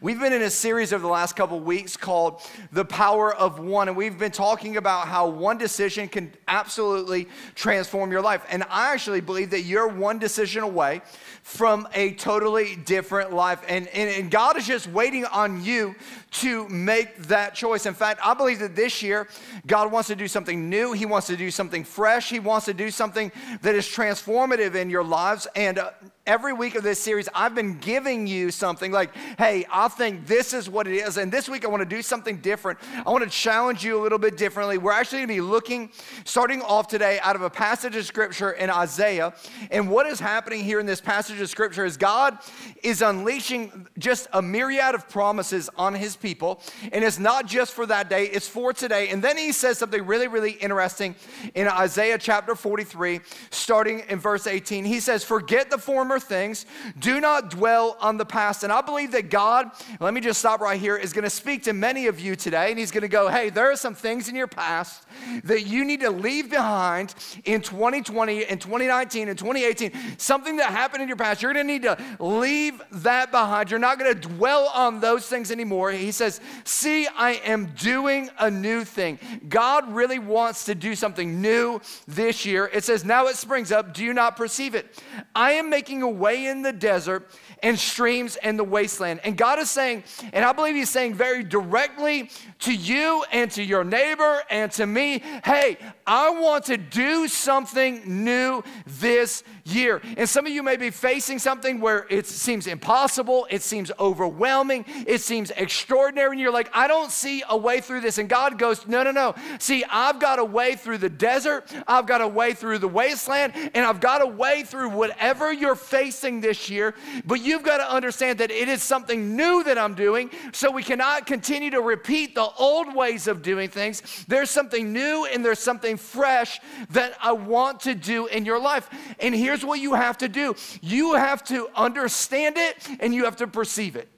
We've been in a series over the last couple weeks called The Power of One, and we've been talking about how one decision can absolutely transform your life. And I actually believe that you're one decision away from a totally different life. And, and, and God is just waiting on you to make that choice. In fact, I believe that this year, God wants to do something new. He wants to do something fresh. He wants to do something that is transformative in your lives. And uh, every week of this series, I've been giving you something like, hey, I think this is what it is. And this week, I want to do something different. I want to challenge you a little bit differently. We're actually going to be looking, starting off today, out of a passage of scripture in Isaiah. And what is happening here in this passage of scripture is God is unleashing just a myriad of promises on his people. And it's not just for that day, it's for today. And then he says something really, really interesting in Isaiah chapter 43, starting in verse 18. He says, Forget the former things. Do not dwell on the past. And I believe that God, let me just stop right here, is going to speak to many of you today. And He's going to go, hey, there are some things in your past that you need to leave behind in 2020 and 2019 and 2018. Something that happened in your past. You're going to need to leave that behind. You're not going to dwell on those things anymore. He says, see, I am doing a new thing. God really wants to do something new this year. It says, now it springs up. Do you not perceive it? I am making a away in the desert and streams in the wasteland. And God is saying, and I believe He's saying very directly to you and to your neighbor and to me, hey, I want to do something new this year. And some of you may be facing something where it seems impossible, it seems overwhelming, it seems extraordinary, and you're like, I don't see a way through this. And God goes, No, no, no. See, I've got a way through the desert, I've got a way through the wasteland, and I've got a way through whatever you're facing this year. But you've got to understand that it is something new that I'm doing, so we cannot continue to repeat the old ways of doing things. There's something new and there's something fresh that I want to do in your life. And here's what you have to do you have to understand it and you have to perceive it.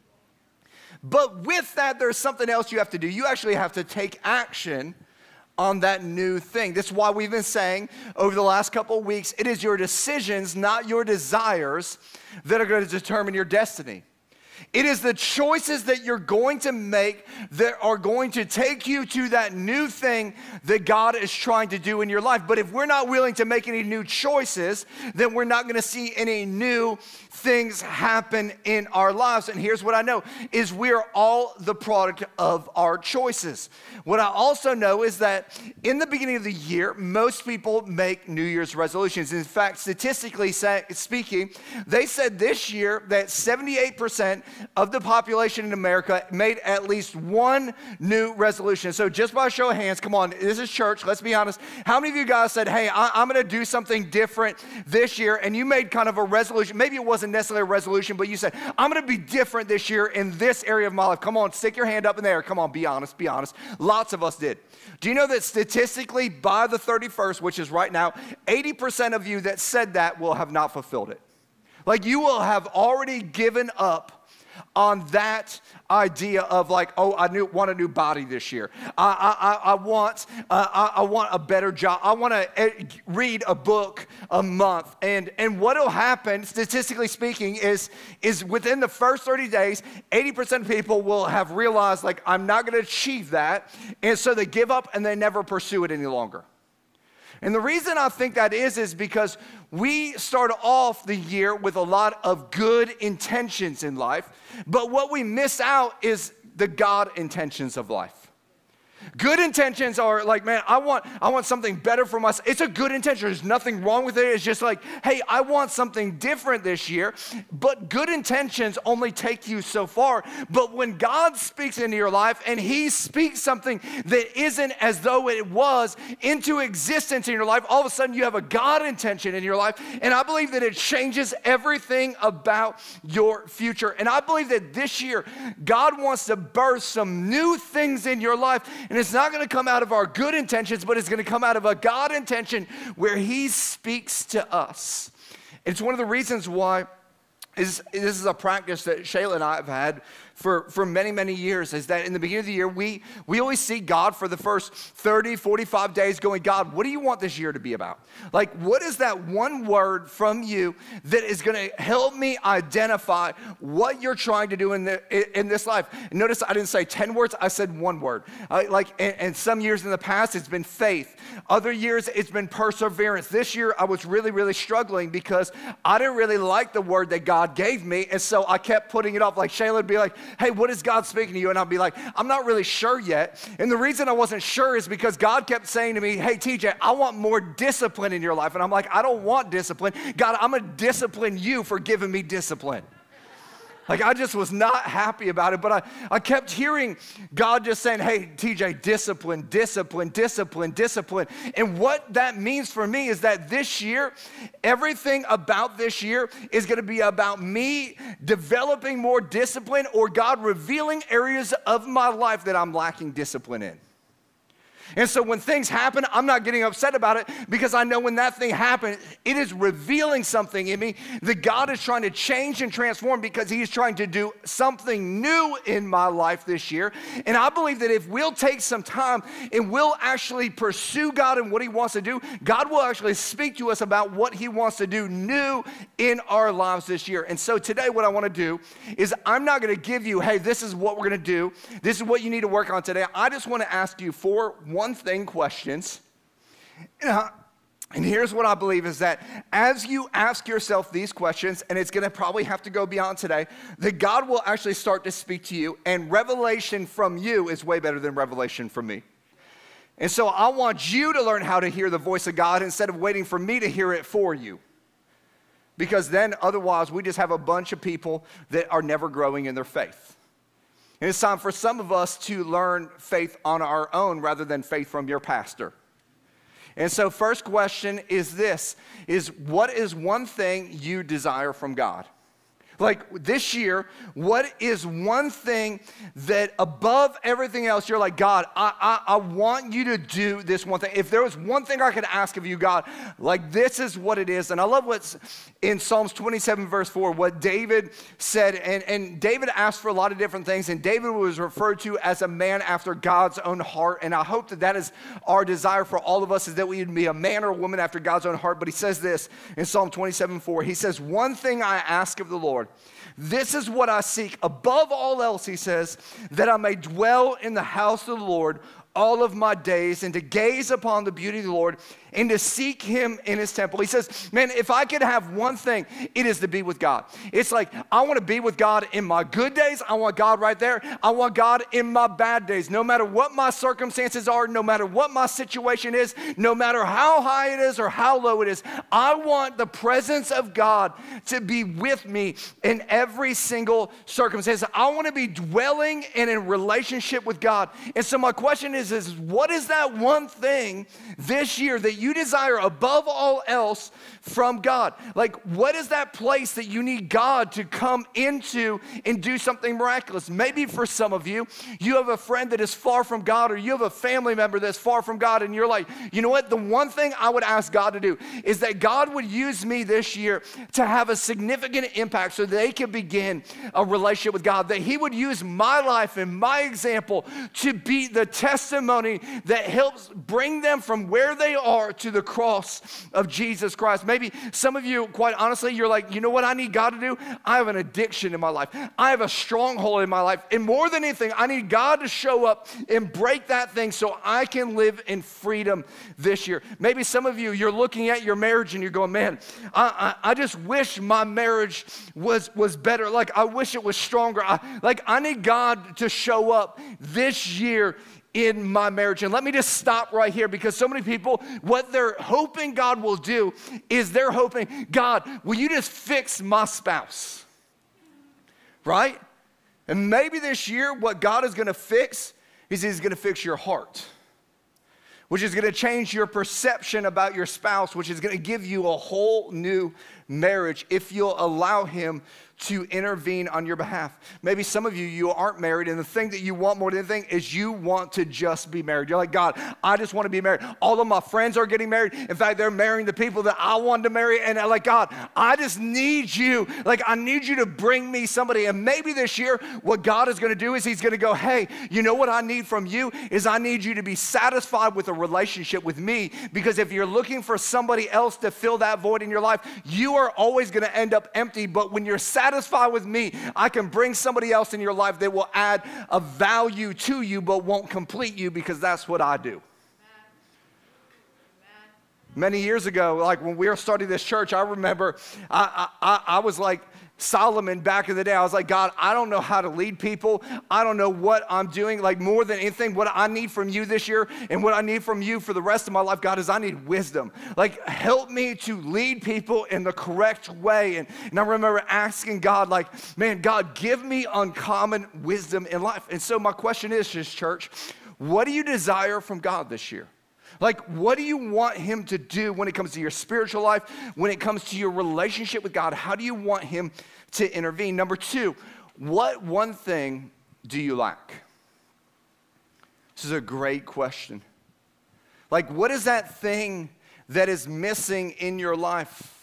But with that, there's something else you have to do. You actually have to take action on that new thing. This is why we've been saying over the last couple of weeks it is your decisions, not your desires, that are going to determine your destiny. It is the choices that you're going to make that are going to take you to that new thing that God is trying to do in your life. But if we're not willing to make any new choices, then we're not going to see any new things happen in our lives. And here's what I know is we are all the product of our choices. What I also know is that in the beginning of the year, most people make New Year's resolutions. In fact, statistically speaking, they said this year that 78% of the population in America made at least one new resolution. So just by show of hands, come on, this is church, let's be honest. How many of you guys said, hey, I- am gonna do something different this year, and you made kind of a resolution? Maybe it wasn't necessarily a resolution, but you said, I'm gonna be different this year in this area of my life. Come on, stick your hand up in there. Come on, be honest, be honest. Lots of us did. Do you know that statistically, by the 31st, which is right now, 80% of you that said that will have not fulfilled it? Like you will have already given up on that idea of like, oh, I want a new body this year. I, I, I want, uh, I, I, want a better job. I want to eh, read a book a month. And, and what will happen, statistically speaking, is, is within the first 30 days, 80% of people will have realized, like, I'm not going to achieve that. And so they give up and they never pursue it any longer. And the reason I think that is, is because we start off the year with a lot of good intentions in life, but what we miss out is the God intentions of life. Good intentions are like, man, I want, I want something better for myself. It's a good intention. There's nothing wrong with it. It's just like, hey, I want something different this year. But good intentions only take you so far. But when God speaks into your life and He speaks something that isn't as though it was into existence in your life, all of a sudden you have a God intention in your life. And I believe that it changes everything about your future. And I believe that this year, God wants to birth some new things in your life. And it's not going to come out of our good intentions, but it's going to come out of a God intention where He speaks to us. It's one of the reasons why is this is a practice that Shayla and I have had for, for many, many years is that in the beginning of the year, we, we always see God for the first 30, 45 days going, God, what do you want this year to be about? Like, what is that one word from you that is to help me identify what you're trying to do in, the, in this life? Notice I didn't say 10 words, I said one word. Uh, like, and, and some years in the past, it's been faith. Other years, it's been perseverance. This year, I was really, really struggling because I didn't really like the word that God gave me. And so I kept putting it off. Like, Shayla would be like, hey, what is God speaking to you? And I'll be like, I'm not really sure yet. And the reason I wasn't sure is because God kept saying to me, hey, TJ, I want more discipline in your life. And I'm like, I don't want discipline. God, I'm going to discipline you for giving me discipline. Like I just was not happy about it, but I, I kept hearing God just saying, hey, TJ, discipline, discipline, discipline, discipline. And what that means for me is that this year, everything about this year is gonna be about me developing more discipline or God revealing areas of my life that I'm lacking discipline in. And so when things happen, I'm not getting upset about it because I know when that thing happened, it is revealing something in me that God is trying to change and transform because He is trying to do something new in my life this year. And I believe that if we'll take some time and we'll actually pursue God and what He wants to do, God will actually speak to us about what He wants to do new in our lives this year. And so today, what I want to do is I'm not going to give you, hey, this is what we're going to do, this is what you need to work on today. I just want to ask you for one thing questions. And here's what I believe is that as you ask yourself these questions, and it's gonna probably have to go beyond today, that God will actually start to speak to you, and revelation from you is way better than revelation from me. And so I want you to learn how to hear the voice of God instead of waiting for me to hear it for you. Because then otherwise, we just have a bunch of people that are never growing in their faith. And it's time for some of us to learn faith on our own rather than faith from your pastor. And so first question is this is what is one thing you desire from God? Like this year, what is one thing that above everything else, you're like, God, I, I, I, want you to do this one thing. If there was one thing I could ask of you, God, like this is what it is. And I love what's in Psalms 27, verse 4, what David said. And, and David asked for a lot of different things, and David was referred to as a man after God's own heart. And I hope that that is our desire for all of us, is that we would be a man or a woman after God's own heart. But he says this in Psalm 27, 4. He says, One thing I ask of the Lord, this is what I seek above all else, he says, that I may dwell in the house of the Lord all of my days and to gaze upon the beauty of the Lord and to seek him in his temple. He says, Man, if I could have one thing, it is to be with God. It's like, I want to be with God in my good days. I want God right there. I want God in my bad days. No matter what my circumstances are, no matter what my situation is, no matter how high it is or how low it is, I want the presence of God to be with me in every single circumstance. I want to be dwelling and in relationship with God. And so my question is, is what is that one thing this year that you desire above all else from God. Like, what is that place that you need God to come into and do something miraculous? Maybe for some of you, you have a friend that is far from God, or you have a family member that's far from God, and you're like, you know what? The one thing I would ask God to do is that God would use me this year to have a significant impact so they can begin a relationship with God, that He would use my life and my example to be the testimony that helps bring them from where they are to the cross of Jesus Christ. Maybe some of you, quite honestly, you're like, you know what I need God to do? I have an addiction in my life. I have a stronghold in my life. And more than anything, I need God to show up and break that thing so I can live in freedom this year. Maybe some of you, you're looking at your marriage and you're going, man, I, I, I just wish my marriage was, was better. Like, I wish it was stronger. I, like, I need God to show up this year in my marriage. And let me just stop right here because so many people, what they're hoping God will do is they're hoping, God, will you just fix my spouse? Right? And maybe this year, what God is gonna fix is He's gonna fix your heart, which is gonna change your perception about your spouse, which is gonna give you a whole new marriage if you'll allow Him to intervene on your behalf. Maybe some of you, you aren't married, and the thing that you want more than anything is you want to just be married. You're like, God, I just want to be married. All of my friends are getting married. In fact, they're marrying the people that I wanted to marry. And I'm like, God, I just need you. Like, I need you to bring me somebody. And maybe this year, what God is going to do is He's going to go, hey, you know what I need from you? Is I need you to be satisfied with a relationship with me. Because if you're looking for somebody else to fill that void in your life, you are always going to end up empty. But when you're satisfied with me, I can bring somebody else in your life that will add a value to you but won't complete you because that's what I do. Many years ago, like when we were starting this church, I remember I, I, I was like, Solomon back in the day. I was like, God, I don't know how to lead people. I don't know what I'm doing. Like, more than anything, what I need from you this year and what I need from you for the rest of my life, God, is I need wisdom. Like, help me to lead people in the correct way. And, and I remember asking God, like, man, God, give me uncommon wisdom in life. And so, my question is, just church, what do you desire from God this year? Like, what do you want Him to do when it comes to your spiritual life, when it comes to your relationship with God? How do you want Him to intervene? Number two, what one thing do you lack? This is a great question. Like, what is that thing that is missing in your life?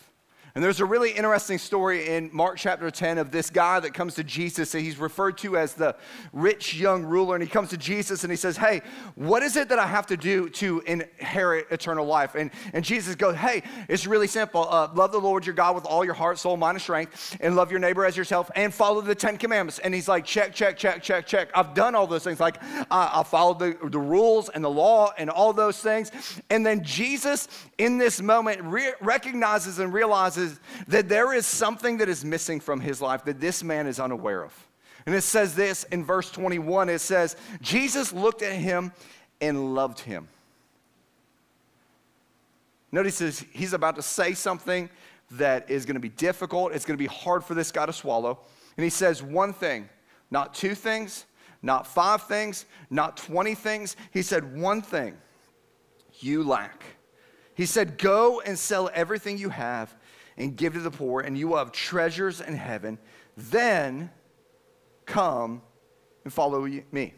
And there's a really interesting story in Mark chapter 10 of this guy that comes to Jesus. And he's referred to as the rich young ruler. And he comes to Jesus and he says, Hey, what is it that I have to do to inherit eternal life? And, and Jesus goes, Hey, it's really simple. Uh, love the Lord your God with all your heart, soul, mind, and strength, and love your neighbor as yourself, and follow the Ten Commandments. And he's like, Check, check, check, check, check. I've done all those things. Like, uh, I followed the, the rules and the law and all those things. And then Jesus, in this moment, re- recognizes and realizes that there is something that is missing from his life that this man is unaware of. And it says this in verse 21 it says, Jesus looked at him and loved him. Notice he's about to say something that is going to be difficult. It's going to be hard for this guy to swallow. And he says one thing, not two things, not five things, not 20 things. He said one thing you lack. He said, Go and sell everything you have and give to the poor, and you will have treasures in heaven. Then come and follow me.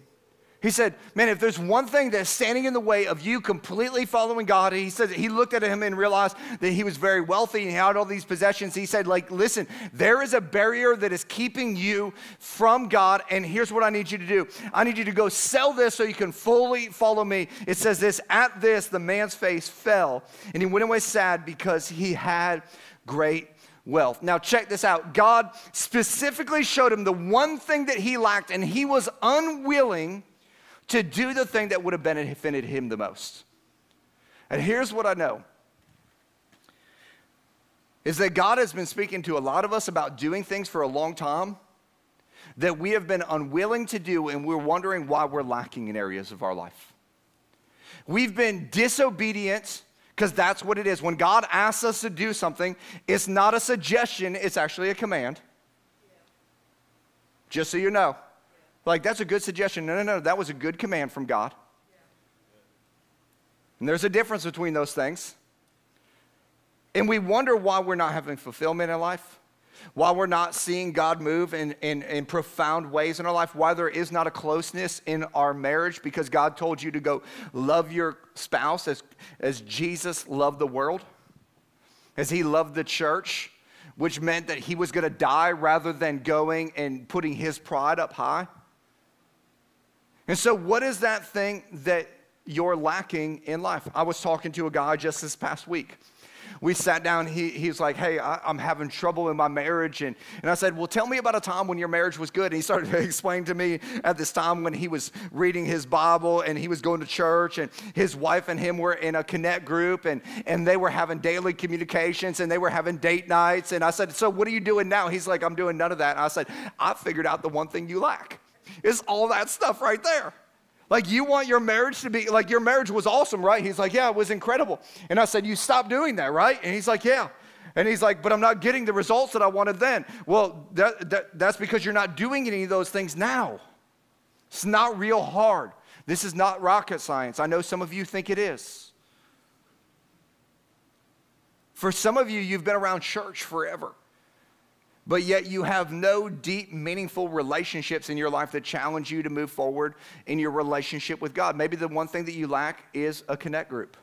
He said, Man, if there's one thing that's standing in the way of you completely following God, he said he looked at him and realized that he was very wealthy and he had all these possessions. He said, like, listen, there is a barrier that is keeping you from God, and here's what I need you to do. I need you to go sell this so you can fully follow me. It says this, at this, the man's face fell, and he went away sad because he had great wealth. Now, check this out. God specifically showed him the one thing that he lacked, and he was unwilling to do the thing that would have benefited him the most. And here's what I know is that God has been speaking to a lot of us about doing things for a long time that we have been unwilling to do, and we're wondering why we're lacking in areas of our life. We've been disobedient because that's what it is. When God asks us to do something, it's not a suggestion, it's actually a command. Just so you know. Like, that's a good suggestion. No, no, no, that was a good command from God. And there's a difference between those things. And we wonder why we're not having fulfillment in life while we're not seeing God move in, in, in, profound ways in our life, why there is not a closeness in our marriage because God told you to go love your spouse as, as Jesus loved the world, as he loved the church, which meant that he was going to die rather than going and putting his pride up high. And so, what is that thing that you're lacking in life? I was talking to a guy just this past week we sat down. He, he's like, Hey, I, am having trouble in my marriage. And, and I said, Well, tell me about a time when your marriage was good. And he started explaining to me at this time when he was reading his Bible and he was going to church, and his wife and him were in a connect group, and, and they were having daily communications and they were having date nights. And I said, So what are you doing now? He's like, I'm doing none of that. And I said, I figured out the one thing you lack. It's all that stuff right there. Like, you want your marriage to be, like, your marriage was awesome, right? He's like, Yeah, it was incredible. And I said, You stopped doing that, right? And he's like, Yeah. And he's like, But I'm not getting the results that I wanted then. Well, that, that, that's because you're not doing any of those things now. It's not real hard. This is not rocket science. I know some of you think it is. For some of you, you've been around church forever, but yet you have no deep, meaningful relationships in your life that challenge you to move forward in your relationship with God. Maybe the one thing that you lack is a connect group.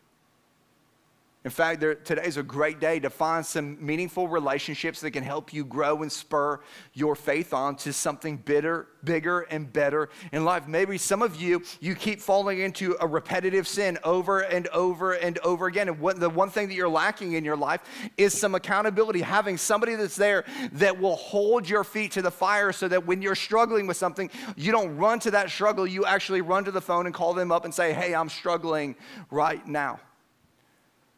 In fact, there, today's a great day to find some meaningful relationships that can help you grow and spur your faith on to something bitter, bigger and better in life. Maybe some of you, you keep falling into a repetitive sin over and over and over again. And what, the one thing that you're lacking in your life is some accountability, having somebody that's there that will hold your feet to the fire so that when you're struggling with something, you don't run to that struggle. You actually run to the phone and call them up and say, Hey, I'm struggling right now.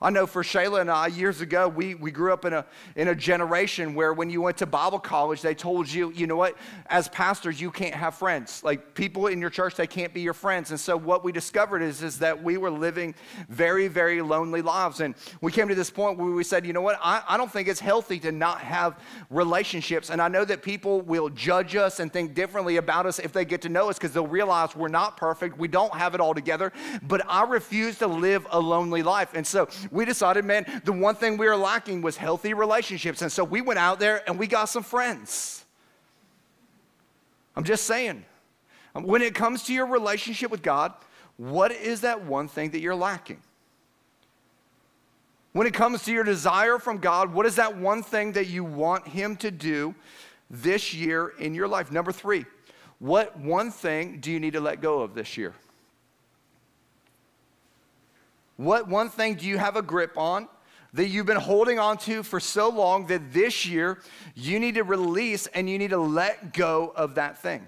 I know for Shayla and I, years ago, we, we grew up in a, in a generation where when you went to Bible college, they told you, you know what, as pastors, you can't have friends. Like people in your church, they can't be your friends. And so what we discovered is, is that we were living very, very lonely lives. And we came to this point where we said, you know what, I, I don't think it's healthy to not have relationships. And I know that people will judge us and think differently about us if they get to know us because they'll realize we're not perfect. We don't have it all together. But I refuse to live a lonely life. And so we decided, man, the one thing we were lacking was healthy relationships. And so we went out there and we got some friends. I'm just saying, when it comes to your relationship with God, what is that one thing that you're lacking? When it comes to your desire from God, what is that one thing that you want Him to do this year in your life? Number three, what one thing do you need to let go of this year? What one thing do you have a grip on that you've been holding on to for so long that this year you need to release and you need to let go of that thing?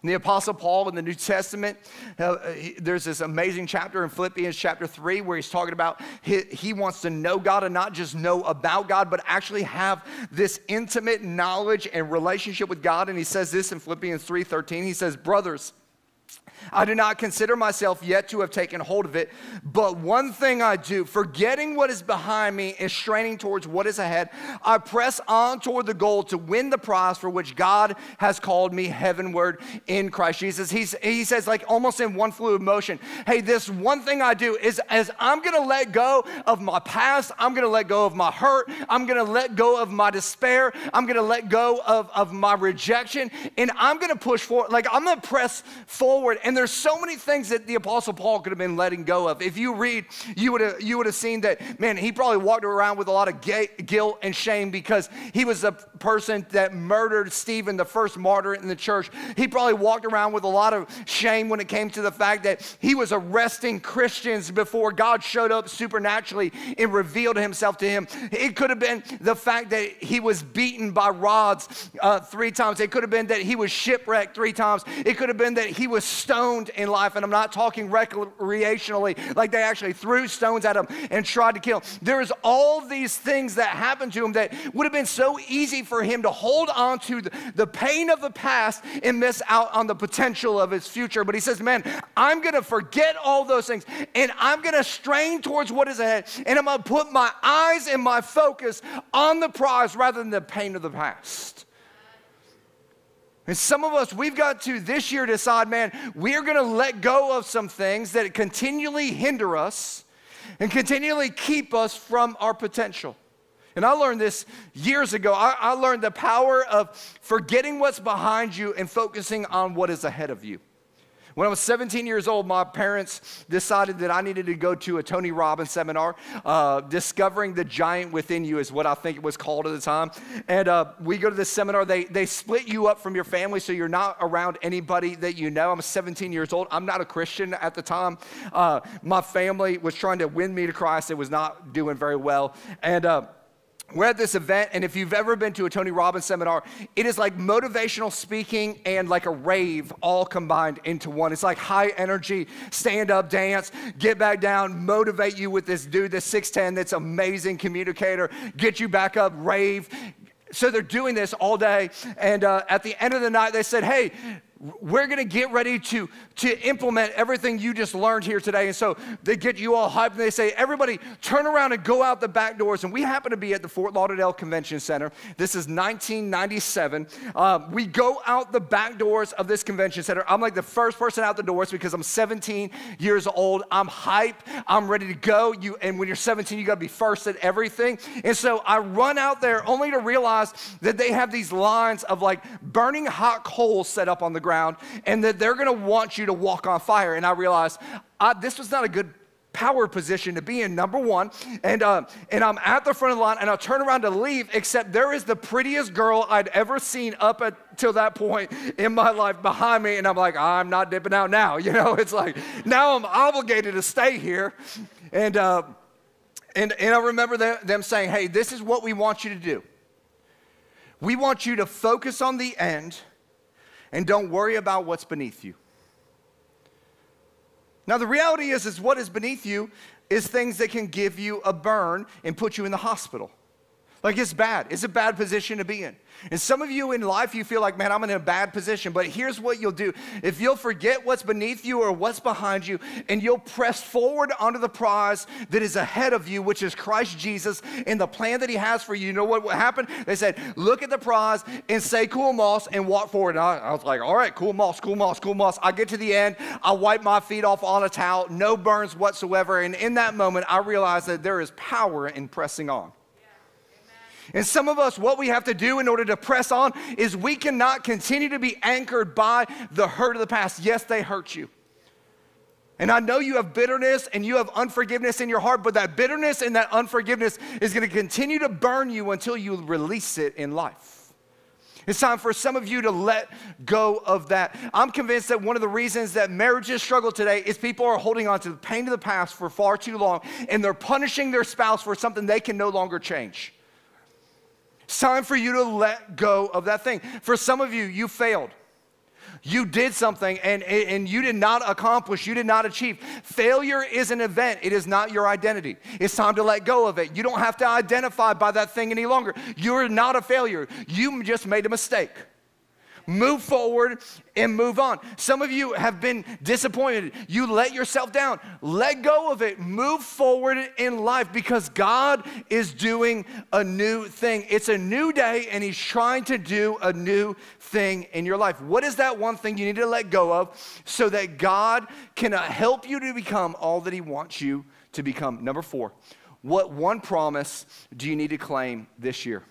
And the Apostle Paul in the New Testament, uh, he, there's this amazing chapter in Philippians chapter 3 where he's talking about he, he wants to know God and not just know about God, but actually have this intimate knowledge and relationship with God. And he says this in Philippians 3:13. He says, Brothers, I do not consider myself yet to have taken hold of it, but one thing I do, forgetting what is behind me and straining towards what is ahead, I press on toward the goal to win the prize for which God has called me heavenward in Christ Jesus. He's, he says, like almost in one fluid motion, hey, this one thing I do is as I'm gonna let go of my past, I'm gonna let go of my hurt, I'm gonna let go of my despair, I'm gonna let go of, of my rejection, and I'm gonna push forward, like I'm gonna press forward. And and there's so many things that the Apostle Paul could have been letting go of. If you read, you would have, you would have seen that, man, he probably walked around with a lot of guilt and shame because he was the person that murdered Stephen, the first martyr in the church. He probably walked around with a lot of shame when it came to the fact that he was arresting Christians before God showed up supernaturally and revealed himself to him. It could have been the fact that he was beaten by rods uh, three times. It could have been that he was shipwrecked three times. It could have been that he was stoned in life, and I'm not talking recreationally, like they actually threw stones at him and tried to kill him. There's all these things that happened to him that would have been so easy for him to hold on to the, pain of the past and miss out on the potential of his future. But he says, Man, I'm to forget all those things and I'm to strain towards what is ahead, and I'm to put my eyes and my focus on the prize rather than the pain of the past. And some of us, we've got to this year decide, man, we're going to let go of some things that continually hinder us and continually keep us from our potential. And I learned this years ago. I, I learned the power of forgetting what's behind you and focusing on what is ahead of you. When I was 17 years old, my parents decided that I needed to go to a Tony Robbins seminar. Uh, Discovering the Giant Within You is what I think it was called at the time. And uh, we go to this seminar. They, they split you up from your family so you're not around anybody that you know. I'm 17 years old. I'm not a Christian at the time. Uh, my family was trying to win me to Christ. It was not doing very well. And uh, we're at this event, and if you've ever been to a Tony Robbins seminar, it is like motivational speaking and like a rave all combined into one. It's like high energy, stand up, dance, get back down, motivate you with this dude, this 6'10, that's amazing communicator, get you back up, rave. So they're doing this all day, and uh, at the end of the night, they said, Hey, we're going to get ready to, to implement everything you just learned here today. And so they get you all hyped and they say, everybody turn around and go out the back doors. And we happen to be at the Fort Lauderdale Convention Center. This is 1997. Uh, we go out the back doors of this convention center. I'm like the first person out the doors because I'm 17 years old. I'm hyped. I'm ready to go. You, and when you're 17, you got to be first at everything. And so I run out there only to realize that they have these lines of like burning hot coals set up on the ground and that they're to want you to walk on fire. And I realized I, this was not a good power position to be in, number one. And, uh, and I'm at the front of the line and I turn around to leave, except there is the prettiest girl I'd ever seen up until that point in my life behind me. And I'm like, I'm not dipping out now. You know, it's like now I'm obligated to stay here. And, uh, and, and I remember them, them saying, hey, this is what we want you to do. We want you to focus on the end and don't worry about what's beneath you. Now, the reality is, is what is beneath you is things that can give you a burn and put you in the hospital. Like it's bad. It's a bad position to be in. And some of you in life, you feel like, man, I'm in a bad position. But here's what you'll do if you'll forget what's beneath you or what's behind you, and you'll press forward onto the prize that is ahead of you, which is Christ Jesus and the plan that He has for you. You know what happened? They said, look at the prize and say, cool moss, and walk forward. And I, I was like, all right, cool moss, cool moss, cool moss. I get to the end, I wipe my feet off on a towel, no burns whatsoever. And in that moment, I realized that there is power in pressing on. And some of us, what we have to do in order to press on is we cannot continue to be anchored by the hurt of the past. Yes, they hurt you. And I know you have bitterness and you have unforgiveness in your heart, but that bitterness and that unforgiveness is going to continue to burn you until you release it in life. It's time for some of you to let go of that. I'm convinced that one of the reasons that marriages struggle today is people are holding on to the pain of the past for far too long and they're punishing their spouse for something they can no longer change. It's time for you to let go of that thing. For some of you, you failed. You did something and, and you did not accomplish, you did not achieve. Failure is an event, it is not your identity. It's time to let go of it. You don't have to identify by that thing any longer. You're not a failure, you just made a mistake move forward and move on. Some of you have been disappointed. You let yourself down. Let go of it. Move forward in life because God is doing a new thing. It's a new day and He's trying to do a new thing in your life. What is that one thing you need to let go of so that God can uh, help you to become all that He wants you to become? Number four, what one promise do you need to claim this year?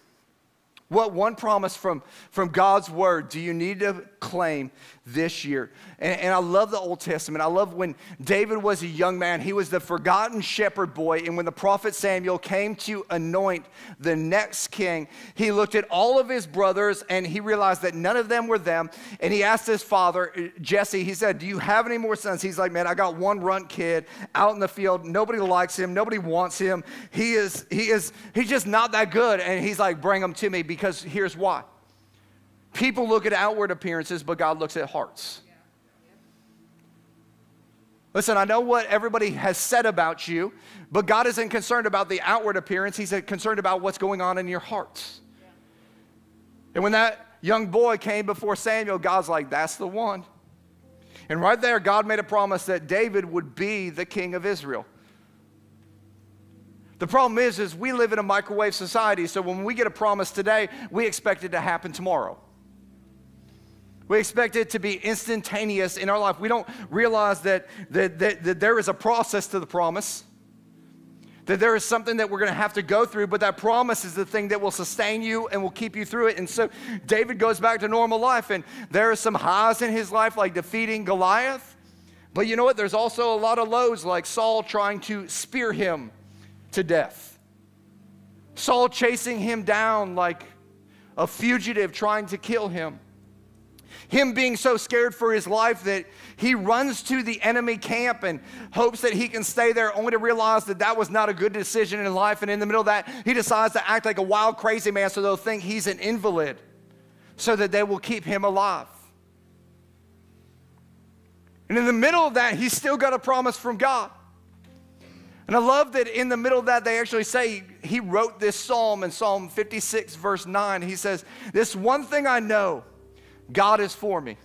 What one promise from, from God's word do you need to claim this year? And, and, I love the Old Testament. I love when David was a young man, he was the forgotten shepherd boy. And when the prophet Samuel came to anoint the next king, he looked at all of his brothers and he realized that none of them were them. And he asked his father, uh, Jesse, he said, Do you have any more sons? He's like, Man, I got one runt kid out in the field. Nobody likes him, nobody wants him. He is, he is, he's just not that good. And he's like, Bring him to me because here's why. People look at outward appearances, but God looks at hearts. Listen, I know what everybody has said about you, but God isn't concerned about the outward appearance. He's concerned about what's going on in your hearts. And when that young boy came before Samuel, God's like, that's the one. And right there, God made a promise that David would be the king of Israel. The problem is, is we live in a microwave society, so when we get a promise today, we expect it to happen tomorrow. We expect it to be instantaneous in our life. We don't realize that, that, that, that there is a process to the promise, that there is something that we're going to have to go through, but that promise is the thing that will sustain you and will keep you through it. And so David goes back to normal life, and there are some highs in his life, like defeating Goliath. But you know what? There's also a lot of lows, like Saul trying to spear him to death, Saul chasing him down like a fugitive trying to kill him him being so scared for his life that he runs to the enemy camp and hopes that he can stay there, only to realize that that was not a good decision in life. And in the middle of that, he decides to act like a wild, crazy man so they'll think he's an invalid, so that they will keep him alive. And in the middle of that, he's still got a promise from God. And I love that in the middle of that, they actually say he wrote this psalm in Psalm 56, verse 9. He says, This one thing I know God is for me.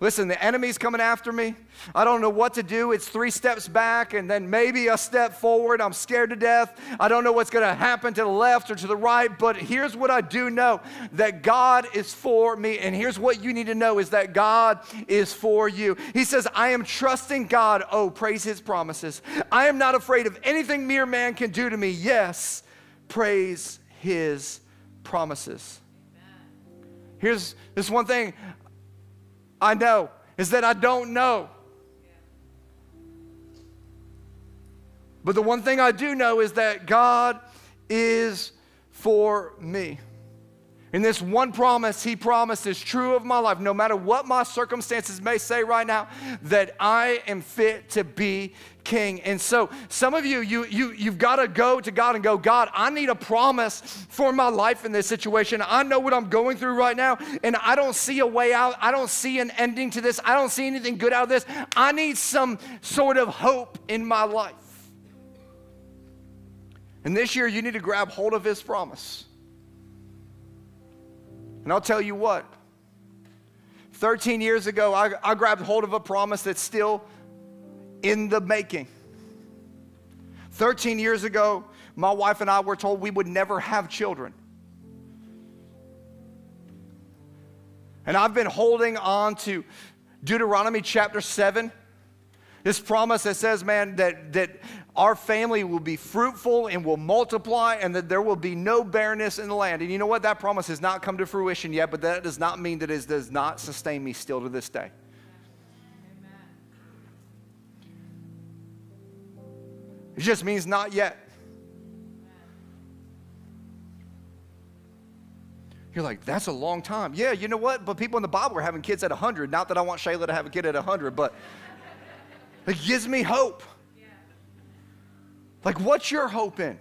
Listen, the enemy's coming after me. I don't know what to do. It's three steps back and then maybe a step forward. I'm scared to death. I don't know what's going to happen to the left or to the right, but here's what I do know that God is for me. And here's what you need to know is that God is for you. He says, I am trusting God. Oh, praise his promises. I am not afraid of anything mere man can do to me. Yes, praise his promises. Here's this one thing I know is that I don't know. But the one thing I do know is that God is for me. And this one promise he promised is true of my life, no matter what my circumstances may say right now, that I am fit to be king. And so some of you, you, you you've got to go to God and go, God, I need a promise for my life in this situation. I know what I'm going through right now, and I don't see a way out. I don't see an ending to this. I don't see anything good out of this. I need some sort of hope in my life. And this year, you need to grab hold of his promise. And I'll tell you what, 13 years ago, I, I grabbed hold of a promise that's still in the making. 13 years ago, my wife and I were told we would never have children. And I've been holding on to Deuteronomy chapter 7, this promise that says, man, that, that our family will be fruitful and will multiply and that there will be no barrenness in the land. And you know what? That promise has not come to fruition yet, but that does not mean that it does not sustain me still to this day. It just means not yet. You're like, that's a long time. Yeah, you know what? But people in the Bible were having kids at 100. Not that I want Shayla to have a kid at 100, but it gives me hope. Like, what's your hope in?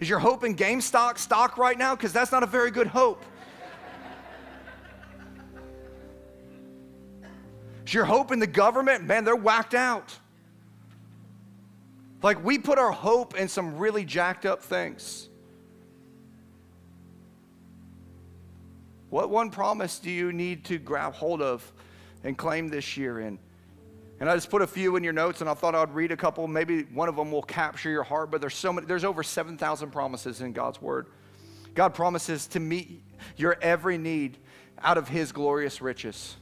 Is your hope in GameStop stock right now? Because that's not a very good hope. Is your hope in the government? Man, they're whacked out. Like, we put our hope in some really jacked up things. What one promise do you need to grab hold of and claim this year in? And I just put a few in your notes, and I thought I'd read a couple. Maybe one of them will capture your heart. But there's so many. There's over seven thousand promises in God's word. God promises to meet your every need out of His glorious riches.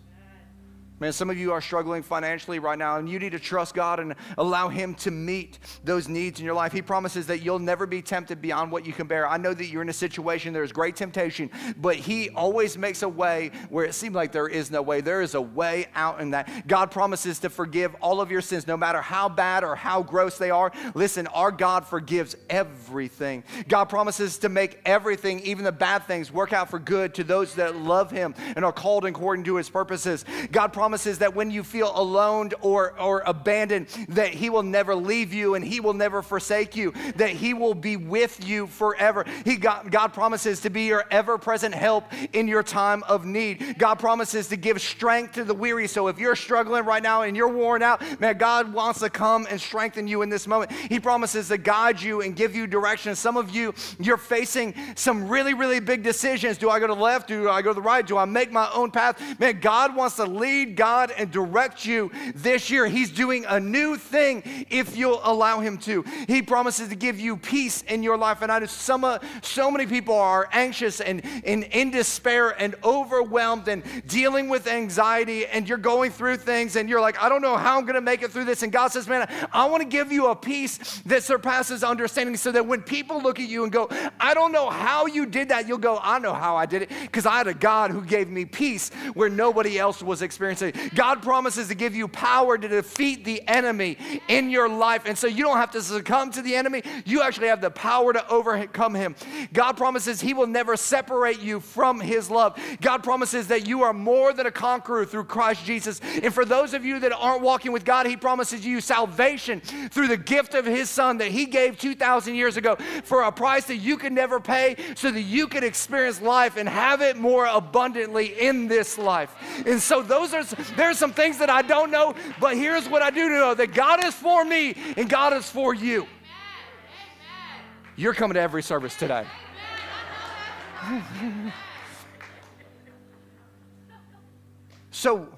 Man, some of you are struggling financially right now, and you need to trust God and allow Him to meet those needs in your life. He promises that you'll never be tempted beyond what you can bear. I know that you're in a situation, there's great temptation, but He always makes a way where it seems like there is no way. There is a way out in that. God promises to forgive all of your sins, no matter how bad or how gross they are. Listen, our God forgives everything. God promises to make everything, even the bad things, work out for good to those that love Him and are called according to His purposes. God promises promises that when you feel alone or, or abandoned, that He will never leave you and He will never forsake you, that He will be with you forever. He got, God promises to be your ever present help in your time of need. God promises to give strength to the weary. So if you're struggling right now and you're worn out, man, God wants to come and strengthen you in this moment. He promises to guide you and give you direction. Some of you, you're facing some really, really big decisions. Do I go to the left? Do I go to the right? Do I make my own path? Man, God wants to lead, God and direct you this year. He's doing a new thing if you'll allow Him to. He promises to give you peace in your life. And I know some, uh, so many people are anxious and, and in despair and overwhelmed and dealing with anxiety, and you're going through things and you're like, I don't know how I'm going to make it through this. And God says, Man, I want to give you a peace that surpasses understanding so that when people look at you and go, I don't know how you did that, you'll go, I know how I did it because I had a God who gave me peace where nobody else was experiencing. God promises to give you power to defeat the enemy in your life. And so you don't have to succumb to the enemy, you actually have the power to overcome him. God promises He will never separate you from His love. God promises that you are more than a conqueror through Christ Jesus. And for those of you that aren't walking with God, He promises you salvation through the gift of His Son that He gave 2,000 years ago for a price that you could never pay so that you could experience life and have it more abundantly in this life. And so those are there's some things that I don't know, but here's what I do know that God is for me and God is for you. You're coming to every service today. So,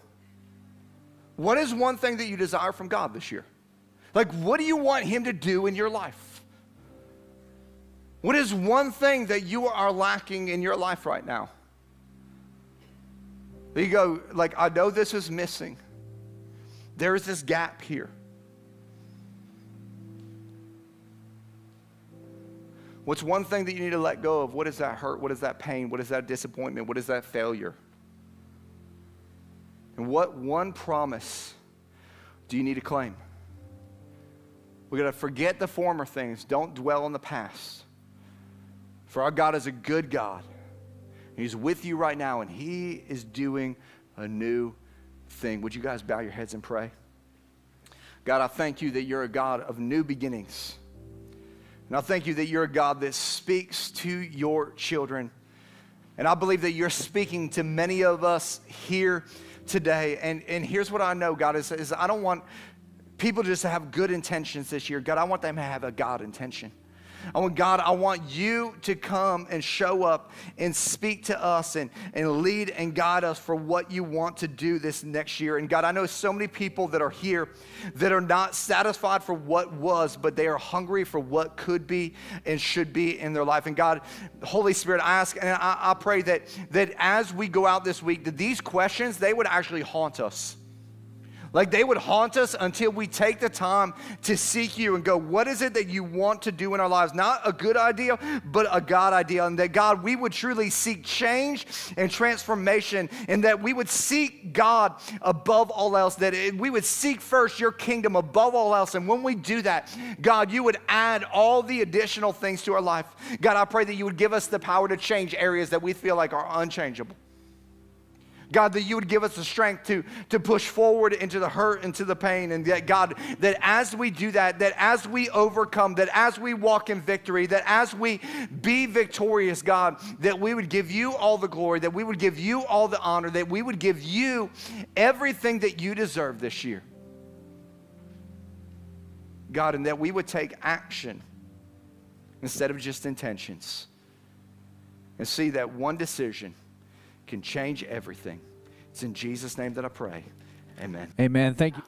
what is one thing that you desire from God this year? Like, what do you want Him to do in your life? What is one thing that you are lacking in your life right now? You go, like, I know this is missing. There is this gap here. What's one thing that you need to let go of? What is that hurt? What is that pain? What is that disappointment? What is that failure? And what one promise do you need to claim? We got to forget the former things. Don't dwell on the past. For our God is a good God. He's with you right now, and He is doing a new thing. Would you guys bow your heads and pray? God, I thank you that you're a God of new beginnings. And I thank you that you're a God that speaks to your children. And I believe that you're speaking to many of us here today. And, and here's what I know, God, is, is I don't want people just to have good intentions this year. God, I want them to have a God intention. I want God, I want you to come and show up and speak to us and, and lead and guide us for what you want to do this next year. And God, I know so many people that are here that are not satisfied for what was, but they are hungry for what could be and should be in their life. And God, Holy Spirit, I ask and I, I pray that, that as we go out this week, that these questions, they would actually haunt us. Like they would haunt us until we take the time to seek you and go, what is it that you want to do in our lives? Not a good idea, but a God idea. And that God, we would truly seek change and transformation, and that we would seek God above all else, that it, we would seek first your kingdom above all else. And when we do that, God, you would add all the additional things to our life. God, I pray that you would give us the power to change areas that we feel like are unchangeable. God, that you would give us the strength to, to push forward into the hurt, into the pain. And that, God, that as we do that, that as we overcome, that as we walk in victory, that as we be victorious, God, that we would give you all the glory, that we would give you all the honor, that we would give you everything that you deserve this year. God, and that we would take action instead of just intentions and see that one decision can change everything. It's in Jesus' name that I pray. Amen. Amen. Thank you.